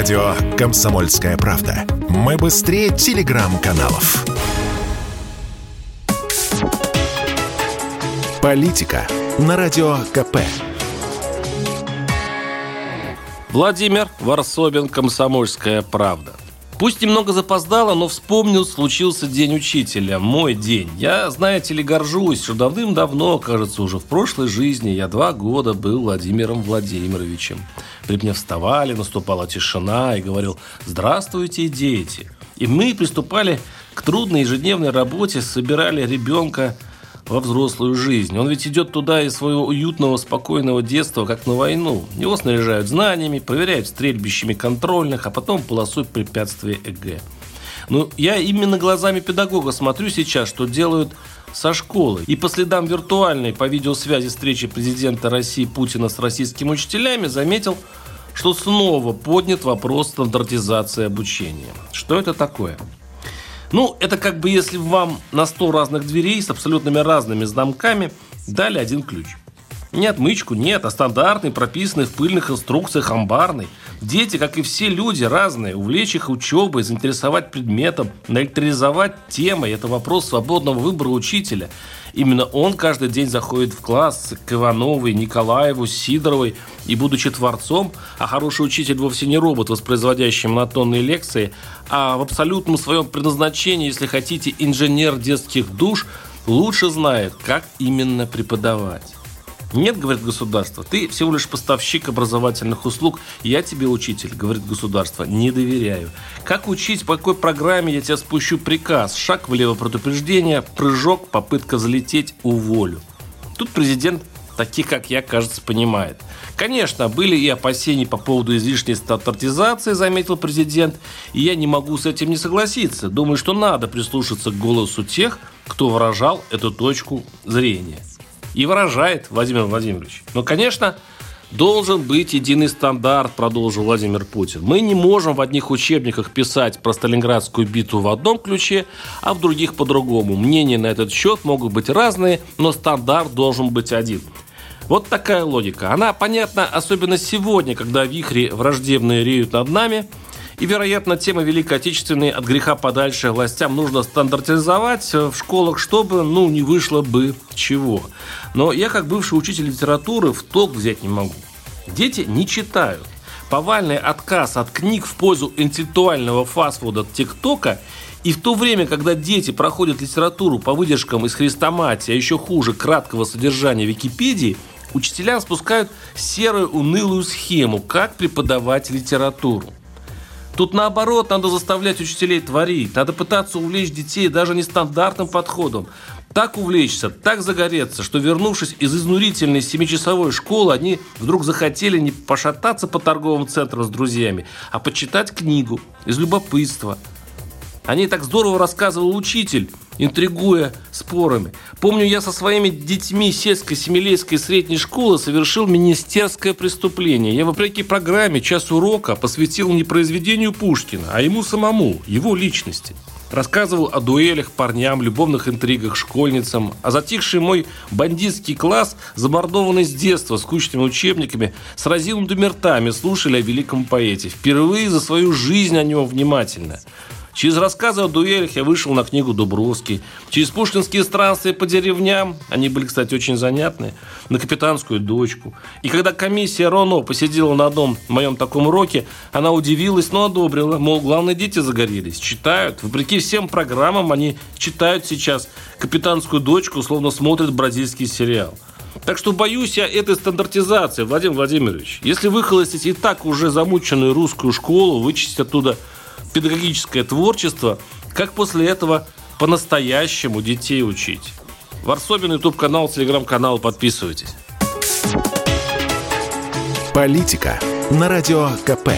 Радио «Комсомольская правда». Мы быстрее телеграм-каналов. Политика на Радио КП. Владимир Варсобин, «Комсомольская правда». Пусть немного запоздало, но вспомнил, случился День Учителя, мой день. Я, знаете ли, горжусь, что давным-давно, кажется, уже в прошлой жизни я два года был Владимиром Владимировичем. При мне вставали, наступала тишина и говорил «Здравствуйте, дети!» И мы приступали к трудной ежедневной работе, собирали ребенка во взрослую жизнь. Он ведь идет туда из своего уютного, спокойного детства, как на войну. Его снаряжают знаниями, проверяют стрельбищами контрольных, а потом полосуют препятствия ЭГ. Ну, я именно глазами педагога смотрю сейчас, что делают со школы. И по следам виртуальной по видеосвязи встречи президента России Путина с российскими учителями заметил, что снова поднят вопрос стандартизации обучения. Что это такое? Ну, это как бы если вам на 100 разных дверей с абсолютными разными замками дали один ключ. Не отмычку, нет, а стандартный, прописанный в пыльных инструкциях амбарный. Дети, как и все люди, разные. Увлечь их учебой, заинтересовать предметом, наэлектризовать темой – это вопрос свободного выбора учителя. Именно он каждый день заходит в класс к Ивановой, Николаеву, Сидоровой. И будучи творцом, а хороший учитель вовсе не робот, воспроизводящий монотонные лекции, а в абсолютном своем предназначении, если хотите, инженер детских душ, лучше знает, как именно преподавать. Нет, говорит государство, ты всего лишь поставщик образовательных услуг, я тебе учитель, говорит государство, не доверяю. Как учить, по какой программе я тебя спущу приказ? Шаг влево предупреждение, прыжок, попытка залететь, уволю. Тут президент таких, как я, кажется, понимает. Конечно, были и опасения по поводу излишней стандартизации, заметил президент, и я не могу с этим не согласиться. Думаю, что надо прислушаться к голосу тех, кто выражал эту точку зрения и выражает Владимир Владимирович. Но, конечно, должен быть единый стандарт, продолжил Владимир Путин. Мы не можем в одних учебниках писать про Сталинградскую битву в одном ключе, а в других по-другому. Мнения на этот счет могут быть разные, но стандарт должен быть один. Вот такая логика. Она понятна особенно сегодня, когда вихри враждебные реют над нами – и, вероятно, тема Великой Отечественной от греха подальше властям нужно стандартизовать в школах, чтобы, ну, не вышло бы чего. Но я, как бывший учитель литературы, в толк взять не могу. Дети не читают. Повальный отказ от книг в пользу интеллектуального фастфуда ТикТока и в то время, когда дети проходят литературу по выдержкам из Христоматии, а еще хуже краткого содержания Википедии, учителя спускают серую унылую схему, как преподавать литературу. Тут наоборот, надо заставлять учителей творить. Надо пытаться увлечь детей даже нестандартным подходом. Так увлечься, так загореться, что вернувшись из изнурительной семичасовой школы, они вдруг захотели не пошататься по торговым центрам с друзьями, а почитать книгу из любопытства. Они так здорово рассказывал учитель, интригуя спорами. Помню, я со своими детьми сельской семилейской средней школы совершил министерское преступление. Я, вопреки программе, час урока посвятил не произведению Пушкина, а ему самому, его личности. Рассказывал о дуэлях, парням, любовных интригах, школьницам, а затихший мой бандитский класс, замордованный с детства скучными учебниками, с разинутыми ртами слушали о великом поэте. Впервые за свою жизнь о нем внимательно. Через рассказы о дуэлях я вышел на книгу Дубровский. Через пушкинские странствия по деревням, они были, кстати, очень занятные, на капитанскую дочку. И когда комиссия РОНО посидела на одном моем таком уроке, она удивилась, но одобрила. Мол, главные дети загорелись, читают. Вопреки всем программам они читают сейчас капитанскую дочку, словно смотрят бразильский сериал. Так что боюсь я этой стандартизации, Владимир Владимирович. Если выхолостить и так уже замученную русскую школу, вычистить оттуда педагогическое творчество, как после этого по-настоящему детей учить. Варсобин, YouTube канал, телеграм-канал, подписывайтесь. Политика на радио КП.